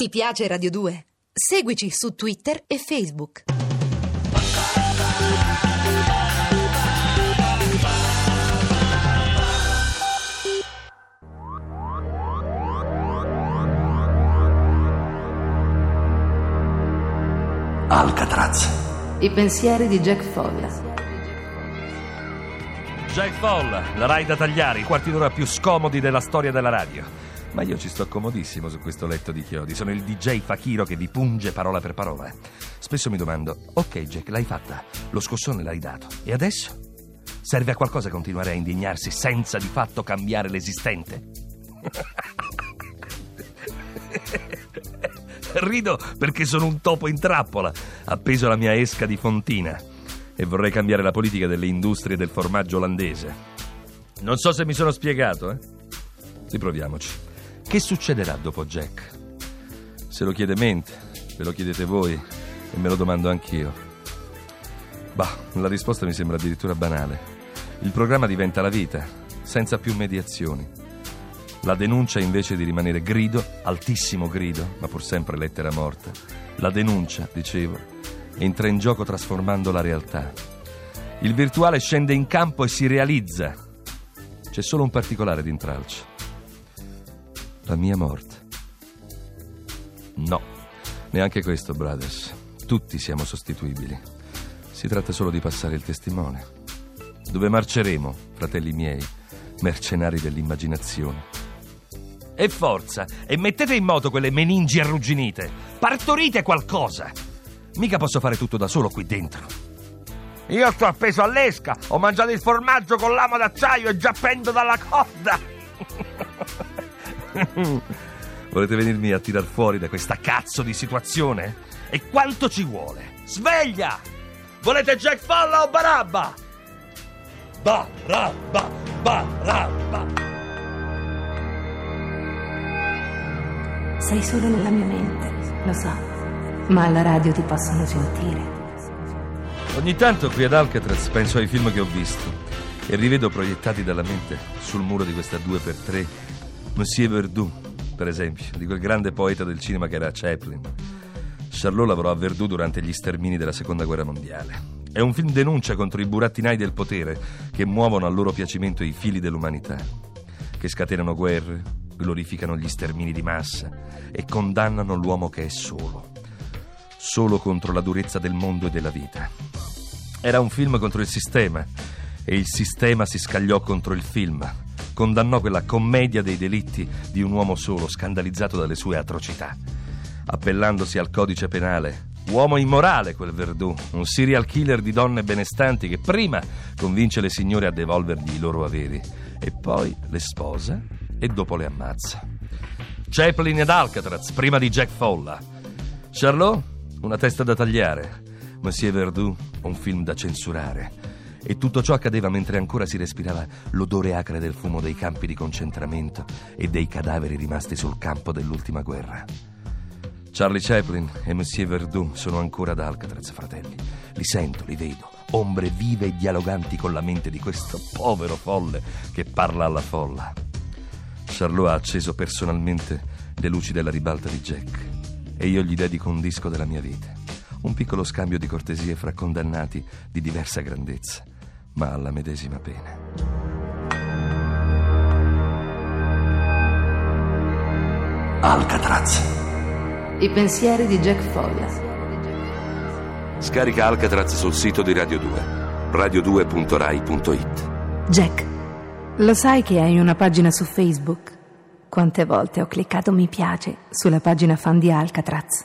Ti piace Radio 2? Seguici su Twitter e Facebook. Alcatraz. I pensieri di Jack Folla. Jack Foll, la Rai da tagliare, i quarti d'ora più scomodi della storia della radio. Ma io ci sto comodissimo su questo letto di chiodi. Sono il DJ Fakiro che vi punge parola per parola. Spesso mi domando: Ok, Jack, l'hai fatta. Lo scossone l'hai dato. E adesso? Serve a qualcosa continuare a indignarsi senza di fatto cambiare l'esistente? Rido perché sono un topo in trappola, appeso alla mia esca di fontina. E vorrei cambiare la politica delle industrie del formaggio olandese. Non so se mi sono spiegato, eh? Riproviamoci. Che succederà dopo Jack? Se lo chiede mente, ve lo chiedete voi e me lo domando anch'io. Bah, la risposta mi sembra addirittura banale. Il programma diventa la vita, senza più mediazioni. La denuncia invece di rimanere grido, altissimo grido, ma pur sempre lettera morta. La denuncia, dicevo, entra in gioco trasformando la realtà. Il virtuale scende in campo e si realizza. C'è solo un particolare di intralcio. La mia morte. No, neanche questo, brothers. Tutti siamo sostituibili. Si tratta solo di passare il testimone. Dove marceremo, fratelli miei, mercenari dell'immaginazione? E forza, e mettete in moto quelle meningi arrugginite. Partorite qualcosa. Mica posso fare tutto da solo qui dentro. Io sto appeso all'esca, ho mangiato il formaggio con lama d'acciaio e già pendo dalla corda. Volete venirmi a tirar fuori da questa cazzo di situazione? E quanto ci vuole? Sveglia! Volete Jack Falla o Barabba? Barabba, Barabba. Sei solo nella mia mente, lo so, ma alla radio ti possono sentire. Ogni tanto qui ad Alcatraz penso ai film che ho visto e rivedo proiettati dalla mente sul muro di questa 2x3 Monsieur Verdoux, per esempio, di quel grande poeta del cinema che era Chaplin. Charlot lavorò a Verdoux durante gli stermini della seconda guerra mondiale. È un film denuncia contro i burattinai del potere che muovono a loro piacimento i fili dell'umanità, che scatenano guerre, glorificano gli stermini di massa e condannano l'uomo che è solo, solo contro la durezza del mondo e della vita. Era un film contro il sistema e il sistema si scagliò contro il film, condannò quella commedia dei delitti di un uomo solo, scandalizzato dalle sue atrocità, appellandosi al codice penale. Uomo immorale quel Verdù, un serial killer di donne benestanti che prima convince le signore a devolvergli i loro averi e poi le sposa e dopo le ammazza. Chaplin ed Alcatraz, prima di Jack Folla. Charlot, una testa da tagliare. Monsieur Verdoux, un film da censurare. E tutto ciò accadeva mentre ancora si respirava l'odore acre del fumo dei campi di concentramento e dei cadaveri rimasti sul campo dell'ultima guerra. Charlie Chaplin e Monsieur Verdoux sono ancora ad Alcatraz, fratelli. Li sento, li vedo, ombre vive e dialoganti con la mente di questo povero folle che parla alla folla. Charlot ha acceso personalmente le luci della ribalta di Jack e io gli dedico un disco della mia vita. Un piccolo scambio di cortesie fra condannati di diversa grandezza, ma alla medesima pena. Alcatraz. I pensieri di Jack Folla. Scarica Alcatraz sul sito di Radio 2. radio2.rai.it. Jack, lo sai che hai una pagina su Facebook? Quante volte ho cliccato mi piace sulla pagina fan di Alcatraz?